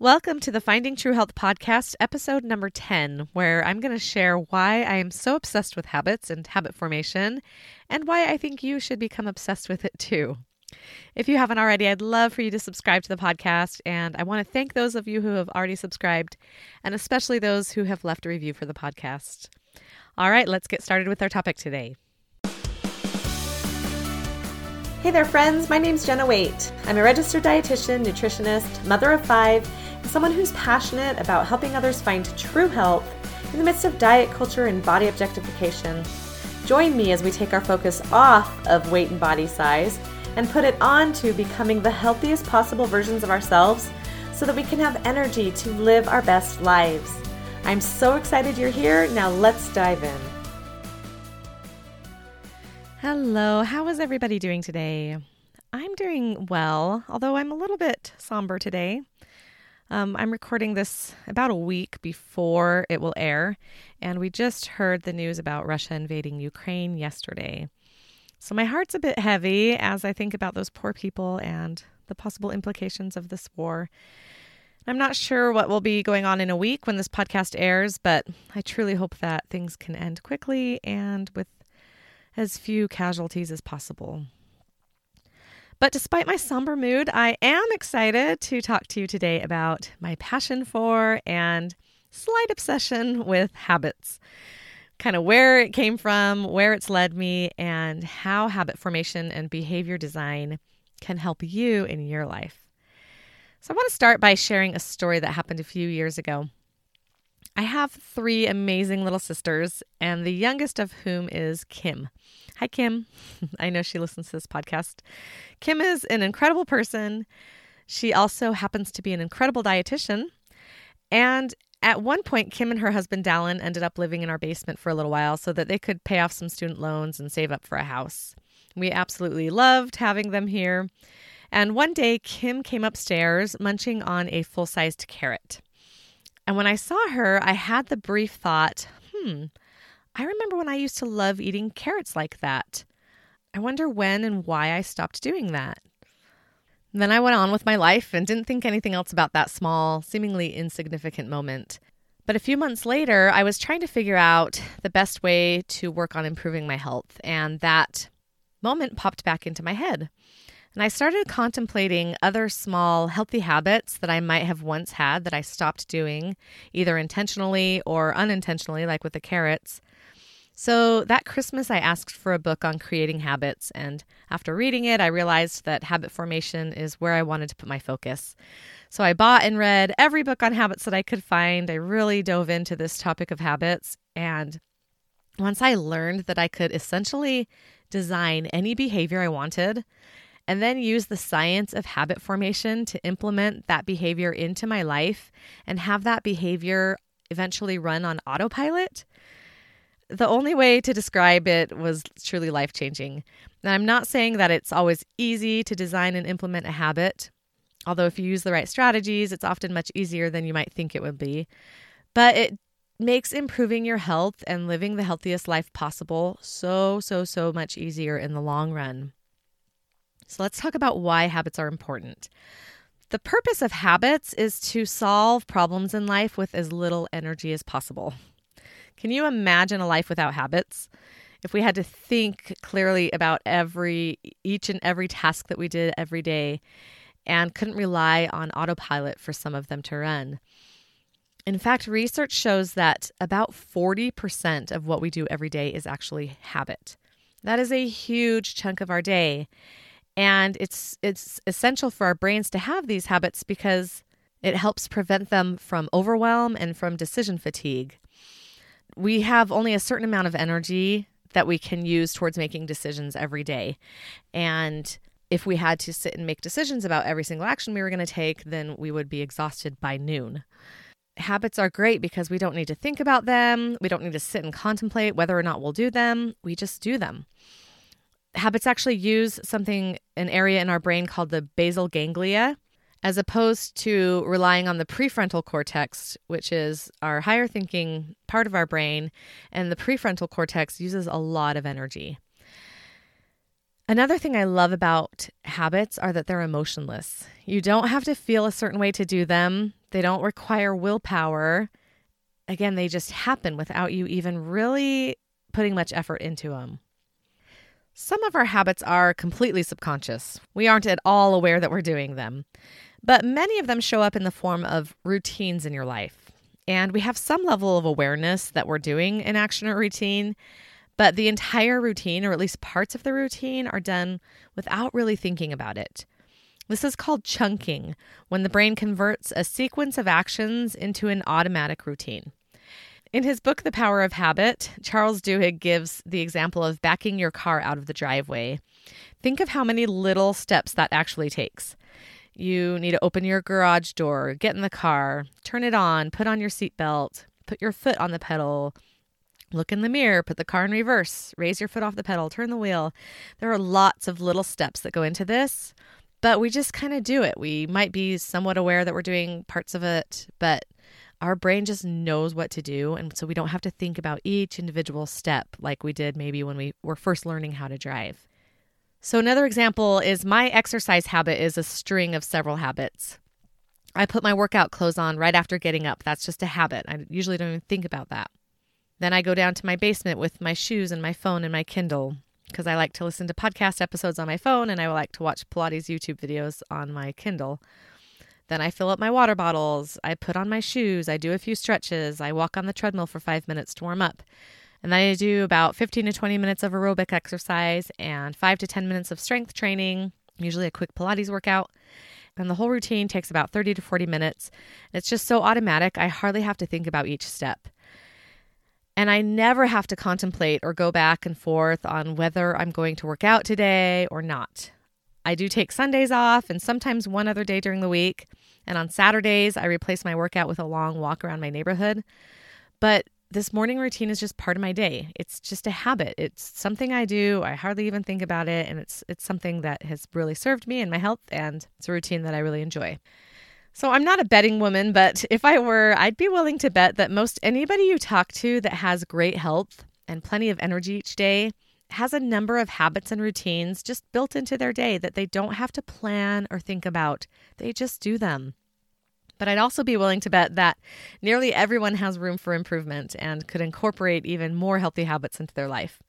Welcome to the Finding True Health podcast, episode number 10, where I'm going to share why I am so obsessed with habits and habit formation and why I think you should become obsessed with it too. If you haven't already, I'd love for you to subscribe to the podcast. And I want to thank those of you who have already subscribed, and especially those who have left a review for the podcast. All right, let's get started with our topic today. Hey there, friends. My name's Jenna Waite. I'm a registered dietitian, nutritionist, mother of five, someone who's passionate about helping others find true health in the midst of diet culture and body objectification. Join me as we take our focus off of weight and body size and put it on to becoming the healthiest possible versions of ourselves so that we can have energy to live our best lives. I'm so excited you're here. Now let's dive in. Hello, how is everybody doing today? I'm doing well, although I'm a little bit somber today. Um, I'm recording this about a week before it will air, and we just heard the news about Russia invading Ukraine yesterday. So my heart's a bit heavy as I think about those poor people and the possible implications of this war. I'm not sure what will be going on in a week when this podcast airs, but I truly hope that things can end quickly and with as few casualties as possible. But despite my somber mood, I am excited to talk to you today about my passion for and slight obsession with habits kind of where it came from, where it's led me, and how habit formation and behavior design can help you in your life. So, I want to start by sharing a story that happened a few years ago. I have three amazing little sisters, and the youngest of whom is Kim. Hi, Kim. I know she listens to this podcast. Kim is an incredible person. She also happens to be an incredible dietitian. And at one point, Kim and her husband Dallin ended up living in our basement for a little while so that they could pay off some student loans and save up for a house. We absolutely loved having them here. And one day, Kim came upstairs munching on a full sized carrot. And when I saw her, I had the brief thought, hmm, I remember when I used to love eating carrots like that. I wonder when and why I stopped doing that. Then I went on with my life and didn't think anything else about that small, seemingly insignificant moment. But a few months later, I was trying to figure out the best way to work on improving my health, and that moment popped back into my head. And I started contemplating other small, healthy habits that I might have once had that I stopped doing, either intentionally or unintentionally, like with the carrots. So that Christmas, I asked for a book on creating habits. And after reading it, I realized that habit formation is where I wanted to put my focus. So I bought and read every book on habits that I could find. I really dove into this topic of habits. And once I learned that I could essentially design any behavior I wanted, and then use the science of habit formation to implement that behavior into my life and have that behavior eventually run on autopilot, the only way to describe it was truly life changing. Now, I'm not saying that it's always easy to design and implement a habit, although if you use the right strategies, it's often much easier than you might think it would be. But it makes improving your health and living the healthiest life possible so, so, so much easier in the long run. So, let's talk about why habits are important. The purpose of habits is to solve problems in life with as little energy as possible. Can you imagine a life without habits? If we had to think clearly about every each and every task that we did every day and couldn't rely on autopilot for some of them to run. In fact, research shows that about 40% of what we do every day is actually habit. That is a huge chunk of our day. And it's it's essential for our brains to have these habits because it helps prevent them from overwhelm and from decision fatigue we have only a certain amount of energy that we can use towards making decisions every day. And if we had to sit and make decisions about every single action we were going to take, then we would be exhausted by noon. Habits are great because we don't need to think about them. We don't need to sit and contemplate whether or not we'll do them. We just do them. Habits actually use something, an area in our brain called the basal ganglia, as opposed to relying on the prefrontal cortex, which is our higher thinking part of our brain. And the prefrontal cortex uses a lot of energy. Another thing I love about habits are that they're emotionless. You don't have to feel a certain way to do them. They don't require willpower. Again, they just happen without you even really putting much effort into them. Some of our habits are completely subconscious. We aren't at all aware that we're doing them. But many of them show up in the form of routines in your life. And we have some level of awareness that we're doing an action or routine, but the entire routine, or at least parts of the routine, are done without really thinking about it. This is called chunking, when the brain converts a sequence of actions into an automatic routine. In his book, The Power of Habit, Charles Duhigg gives the example of backing your car out of the driveway. Think of how many little steps that actually takes. You need to open your garage door, get in the car, turn it on, put on your seatbelt, put your foot on the pedal, look in the mirror, put the car in reverse, raise your foot off the pedal, turn the wheel. There are lots of little steps that go into this, but we just kind of do it. We might be somewhat aware that we're doing parts of it, but our brain just knows what to do. And so we don't have to think about each individual step like we did maybe when we were first learning how to drive. So, another example is my exercise habit is a string of several habits. I put my workout clothes on right after getting up. That's just a habit. I usually don't even think about that. Then I go down to my basement with my shoes and my phone and my Kindle because I like to listen to podcast episodes on my phone and I like to watch Pilates YouTube videos on my Kindle. Then I fill up my water bottles, I put on my shoes, I do a few stretches, I walk on the treadmill for five minutes to warm up. And then I do about 15 to 20 minutes of aerobic exercise and five to 10 minutes of strength training, usually a quick Pilates workout. And the whole routine takes about 30 to 40 minutes. It's just so automatic, I hardly have to think about each step. And I never have to contemplate or go back and forth on whether I'm going to work out today or not. I do take Sundays off and sometimes one other day during the week. And on Saturdays, I replace my workout with a long walk around my neighborhood. But this morning routine is just part of my day. It's just a habit. It's something I do. I hardly even think about it and it's it's something that has really served me and my health and it's a routine that I really enjoy. So I'm not a betting woman, but if I were, I'd be willing to bet that most anybody you talk to that has great health and plenty of energy each day has a number of habits and routines just built into their day that they don't have to plan or think about. They just do them. But I'd also be willing to bet that nearly everyone has room for improvement and could incorporate even more healthy habits into their life.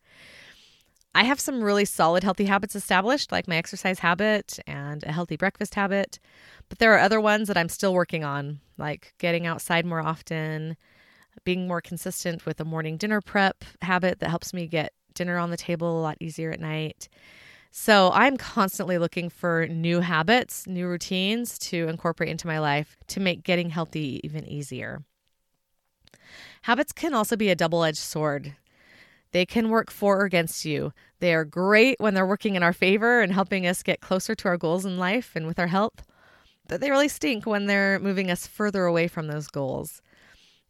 I have some really solid healthy habits established, like my exercise habit and a healthy breakfast habit. But there are other ones that I'm still working on, like getting outside more often, being more consistent with a morning dinner prep habit that helps me get dinner on the table a lot easier at night. So I'm constantly looking for new habits, new routines to incorporate into my life to make getting healthy even easier. Habits can also be a double edged sword. They can work for or against you. They are great when they're working in our favor and helping us get closer to our goals in life and with our health, but they really stink when they're moving us further away from those goals.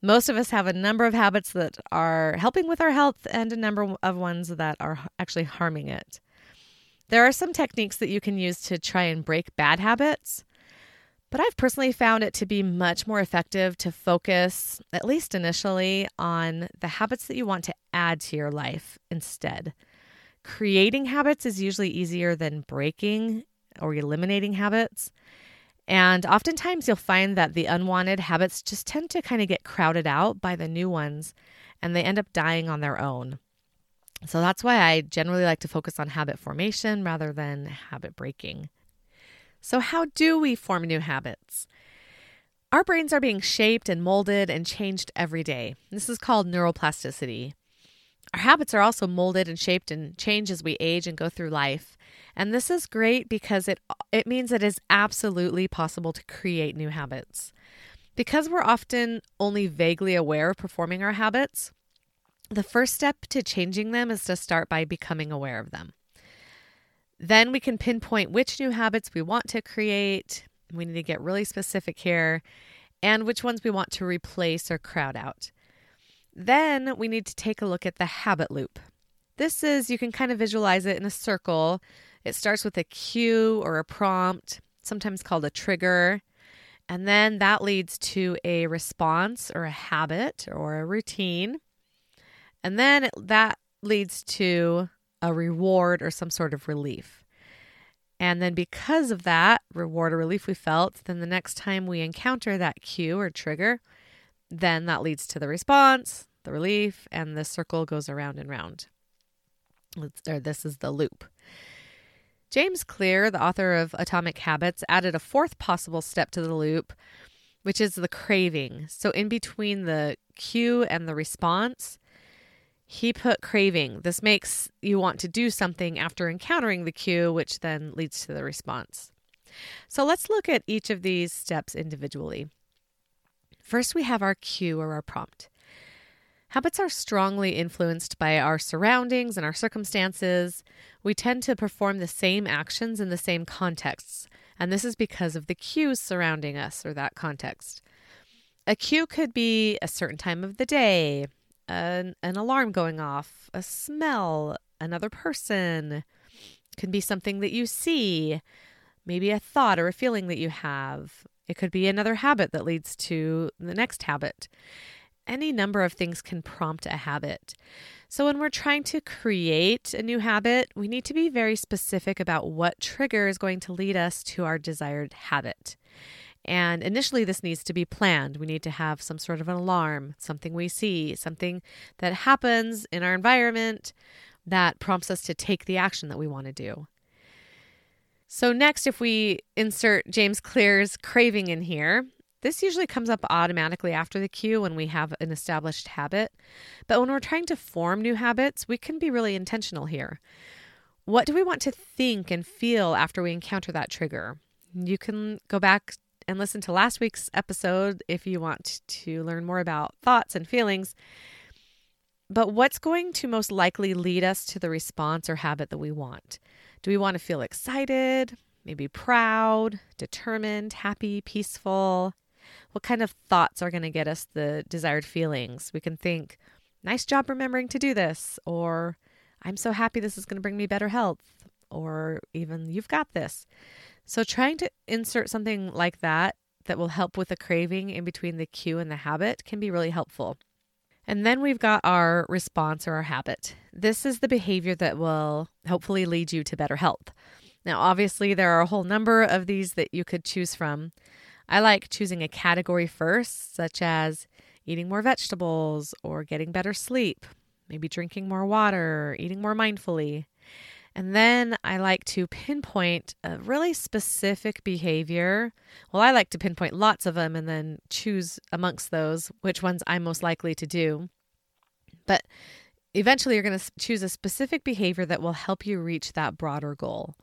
Most of us have a number of habits that are helping with our health and a number of ones that are actually harming it. There are some techniques that you can use to try and break bad habits, but I've personally found it to be much more effective to focus, at least initially, on the habits that you want to add to your life instead. Creating habits is usually easier than breaking or eliminating habits. And oftentimes you'll find that the unwanted habits just tend to kind of get crowded out by the new ones and they end up dying on their own. So that's why I generally like to focus on habit formation rather than habit breaking. So, how do we form new habits? Our brains are being shaped and molded and changed every day. This is called neuroplasticity. Our habits are also molded and shaped and change as we age and go through life. And this is great because it it means it is absolutely possible to create new habits. Because we're often only vaguely aware of performing our habits, the first step to changing them is to start by becoming aware of them. Then we can pinpoint which new habits we want to create. We need to get really specific here and which ones we want to replace or crowd out. Then we need to take a look at the habit loop. This is, you can kind of visualize it in a circle. It starts with a cue or a prompt, sometimes called a trigger. And then that leads to a response or a habit or a routine. And then that leads to a reward or some sort of relief. And then, because of that reward or relief we felt, then the next time we encounter that cue or trigger, then that leads to the response, the relief, and the circle goes around and round. Or this is the loop. James Clear, the author of Atomic Habits, added a fourth possible step to the loop, which is the craving. So, in between the cue and the response, he put craving. This makes you want to do something after encountering the cue, which then leads to the response. So let's look at each of these steps individually. First, we have our cue or our prompt. Habits are strongly influenced by our surroundings and our circumstances. We tend to perform the same actions in the same contexts, and this is because of the cues surrounding us or that context. A cue could be a certain time of the day, an, an alarm going off, a smell, another person. It can be something that you see, maybe a thought or a feeling that you have. It could be another habit that leads to the next habit. Any number of things can prompt a habit. So, when we're trying to create a new habit, we need to be very specific about what trigger is going to lead us to our desired habit. And initially, this needs to be planned. We need to have some sort of an alarm, something we see, something that happens in our environment that prompts us to take the action that we want to do. So, next, if we insert James Clear's craving in here, this usually comes up automatically after the cue when we have an established habit. But when we're trying to form new habits, we can be really intentional here. What do we want to think and feel after we encounter that trigger? You can go back and listen to last week's episode if you want to learn more about thoughts and feelings. But what's going to most likely lead us to the response or habit that we want? Do we want to feel excited, maybe proud, determined, happy, peaceful? What kind of thoughts are going to get us the desired feelings? We can think, nice job remembering to do this, or I'm so happy this is going to bring me better health, or even you've got this. So, trying to insert something like that that will help with the craving in between the cue and the habit can be really helpful. And then we've got our response or our habit. This is the behavior that will hopefully lead you to better health. Now, obviously, there are a whole number of these that you could choose from. I like choosing a category first, such as eating more vegetables or getting better sleep, maybe drinking more water, eating more mindfully. And then I like to pinpoint a really specific behavior. Well, I like to pinpoint lots of them and then choose amongst those which ones I'm most likely to do. But eventually, you're going to choose a specific behavior that will help you reach that broader goal.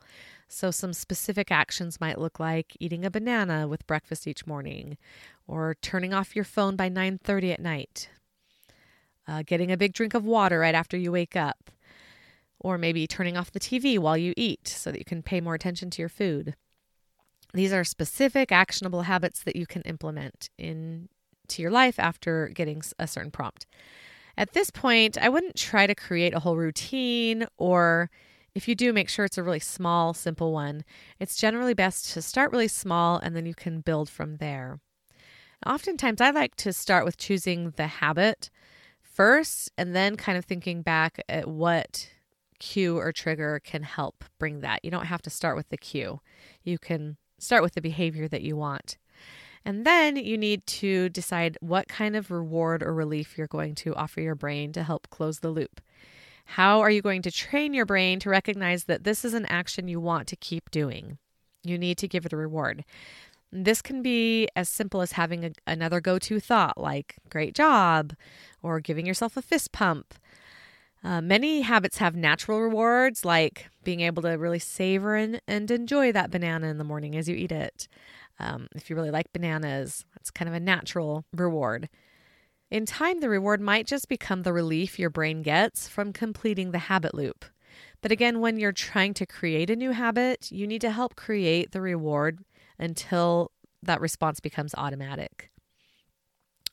So, some specific actions might look like eating a banana with breakfast each morning, or turning off your phone by 9:30 at night, uh, getting a big drink of water right after you wake up, or maybe turning off the TV while you eat so that you can pay more attention to your food. These are specific, actionable habits that you can implement into your life after getting a certain prompt. At this point, I wouldn't try to create a whole routine, or if you do, make sure it's a really small, simple one. It's generally best to start really small and then you can build from there. Oftentimes, I like to start with choosing the habit first and then kind of thinking back at what cue or trigger can help bring that. You don't have to start with the cue. You can start with the behavior that you want. And then you need to decide what kind of reward or relief you're going to offer your brain to help close the loop. How are you going to train your brain to recognize that this is an action you want to keep doing? You need to give it a reward. This can be as simple as having a, another go to thought like, great job, or giving yourself a fist pump, uh, many habits have natural rewards, like being able to really savor and, and enjoy that banana in the morning as you eat it. Um, if you really like bananas, it's kind of a natural reward. In time, the reward might just become the relief your brain gets from completing the habit loop. But again, when you're trying to create a new habit, you need to help create the reward until that response becomes automatic.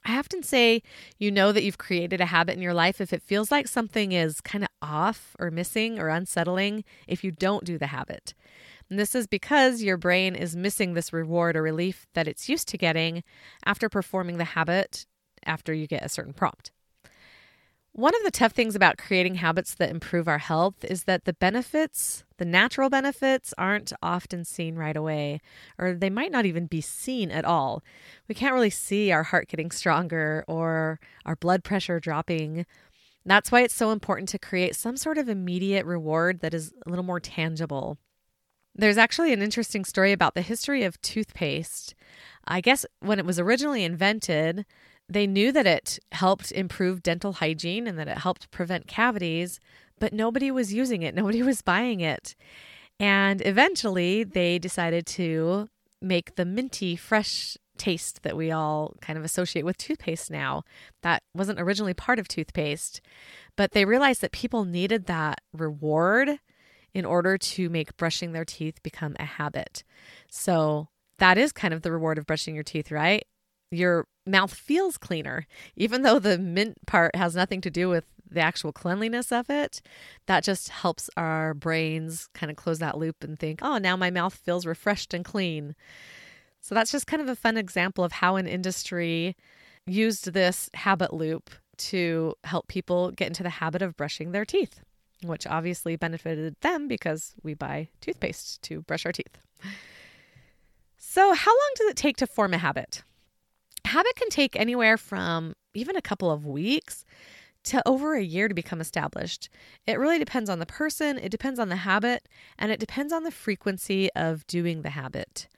I often say you know that you've created a habit in your life if it feels like something is kind of off or missing or unsettling if you don't do the habit. And this is because your brain is missing this reward or relief that it's used to getting after performing the habit after you get a certain prompt. One of the tough things about creating habits that improve our health is that the benefits, the natural benefits, aren't often seen right away, or they might not even be seen at all. We can't really see our heart getting stronger or our blood pressure dropping. That's why it's so important to create some sort of immediate reward that is a little more tangible. There's actually an interesting story about the history of toothpaste. I guess when it was originally invented, they knew that it helped improve dental hygiene and that it helped prevent cavities, but nobody was using it. Nobody was buying it. And eventually they decided to make the minty, fresh taste that we all kind of associate with toothpaste now. That wasn't originally part of toothpaste, but they realized that people needed that reward in order to make brushing their teeth become a habit. So that is kind of the reward of brushing your teeth, right? Your mouth feels cleaner, even though the mint part has nothing to do with the actual cleanliness of it. That just helps our brains kind of close that loop and think, oh, now my mouth feels refreshed and clean. So that's just kind of a fun example of how an industry used this habit loop to help people get into the habit of brushing their teeth, which obviously benefited them because we buy toothpaste to brush our teeth. So, how long does it take to form a habit? Habit can take anywhere from even a couple of weeks to over a year to become established. It really depends on the person, it depends on the habit, and it depends on the frequency of doing the habit.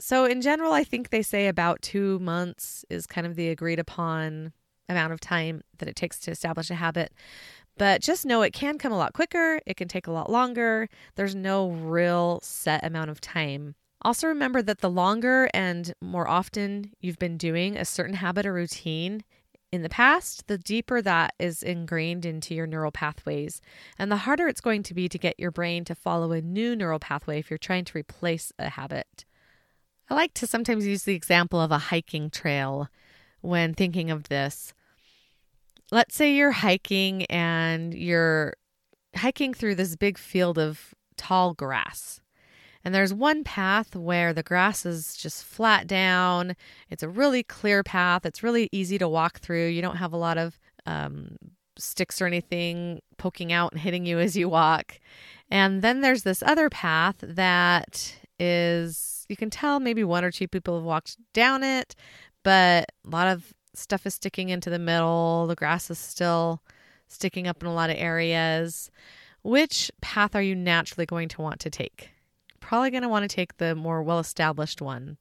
So, in general, I think they say about two months is kind of the agreed upon amount of time that it takes to establish a habit. But just know it can come a lot quicker, it can take a lot longer. There's no real set amount of time. Also, remember that the longer and more often you've been doing a certain habit or routine in the past, the deeper that is ingrained into your neural pathways, and the harder it's going to be to get your brain to follow a new neural pathway if you're trying to replace a habit. I like to sometimes use the example of a hiking trail when thinking of this. Let's say you're hiking and you're hiking through this big field of tall grass. And there's one path where the grass is just flat down. It's a really clear path. It's really easy to walk through. You don't have a lot of um, sticks or anything poking out and hitting you as you walk. And then there's this other path that is, you can tell maybe one or two people have walked down it, but a lot of stuff is sticking into the middle. The grass is still sticking up in a lot of areas. Which path are you naturally going to want to take? Probably going to want to take the more well established one.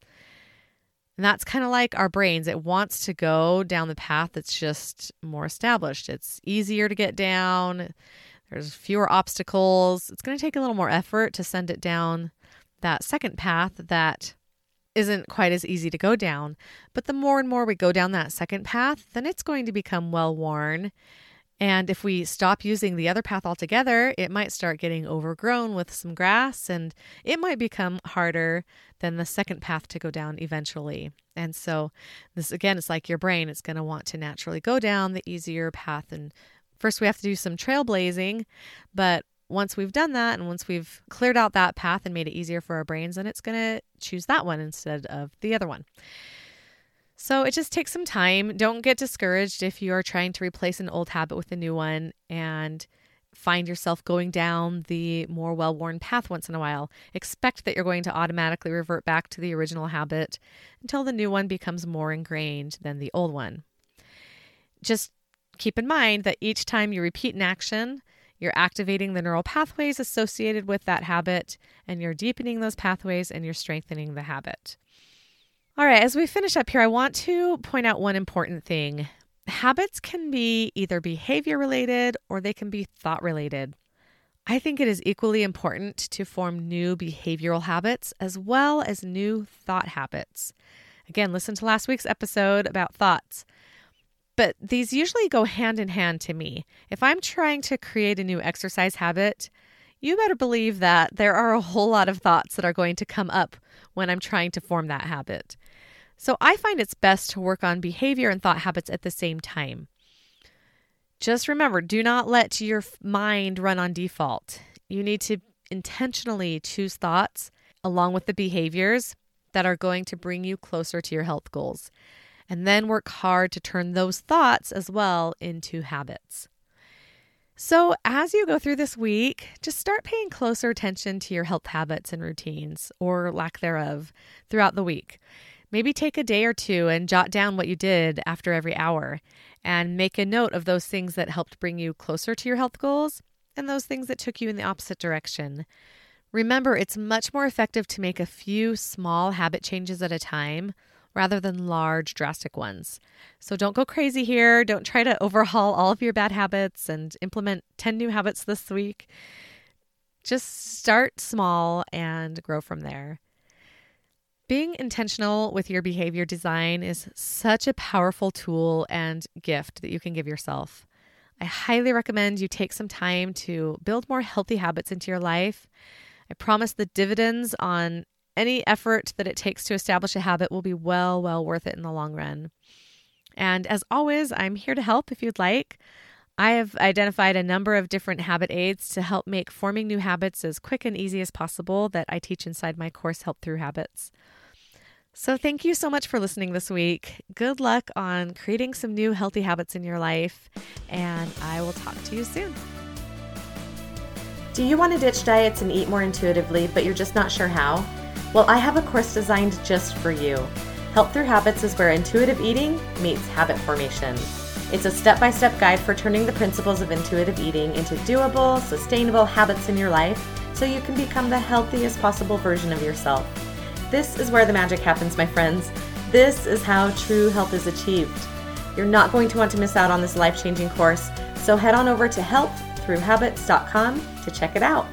And that's kind of like our brains. It wants to go down the path that's just more established. It's easier to get down, there's fewer obstacles. It's going to take a little more effort to send it down that second path that isn't quite as easy to go down. But the more and more we go down that second path, then it's going to become well worn and if we stop using the other path altogether, it might start getting overgrown with some grass and it might become harder than the second path to go down eventually. And so, this again, it's like your brain, it's going to want to naturally go down the easier path. And first, we have to do some trailblazing. But once we've done that and once we've cleared out that path and made it easier for our brains, then it's going to choose that one instead of the other one. So it just takes some time. Don't get discouraged if you are trying to replace an old habit with a new one and find yourself going down the more well worn path once in a while. Expect that you're going to automatically revert back to the original habit until the new one becomes more ingrained than the old one. Just keep in mind that each time you repeat an action, you're activating the neural pathways associated with that habit, and you're deepening those pathways and you're strengthening the habit. All right, as we finish up here, I want to point out one important thing. Habits can be either behavior related or they can be thought related. I think it is equally important to form new behavioral habits as well as new thought habits. Again, listen to last week's episode about thoughts. But these usually go hand in hand to me. If I'm trying to create a new exercise habit, you better believe that there are a whole lot of thoughts that are going to come up when I'm trying to form that habit. So I find it's best to work on behavior and thought habits at the same time. Just remember do not let your mind run on default. You need to intentionally choose thoughts along with the behaviors that are going to bring you closer to your health goals. And then work hard to turn those thoughts as well into habits. So, as you go through this week, just start paying closer attention to your health habits and routines, or lack thereof, throughout the week. Maybe take a day or two and jot down what you did after every hour, and make a note of those things that helped bring you closer to your health goals and those things that took you in the opposite direction. Remember, it's much more effective to make a few small habit changes at a time rather than large, drastic ones. So don't go crazy here. Don't try to overhaul all of your bad habits and implement 10 new habits this week. Just start small and grow from there. Being intentional with your behavior design is such a powerful tool and gift that you can give yourself. I highly recommend you take some time to build more healthy habits into your life. I promise the dividends on any effort that it takes to establish a habit will be well, well worth it in the long run. And as always, I'm here to help if you'd like. I have identified a number of different habit aids to help make forming new habits as quick and easy as possible that I teach inside my course, Health Through Habits. So, thank you so much for listening this week. Good luck on creating some new healthy habits in your life, and I will talk to you soon. Do you want to ditch diets and eat more intuitively, but you're just not sure how? Well, I have a course designed just for you. Health Through Habits is where intuitive eating meets habit formation. It's a step by step guide for turning the principles of intuitive eating into doable, sustainable habits in your life so you can become the healthiest possible version of yourself. This is where the magic happens, my friends. This is how true health is achieved. You're not going to want to miss out on this life changing course, so head on over to healththroughhabits.com to check it out.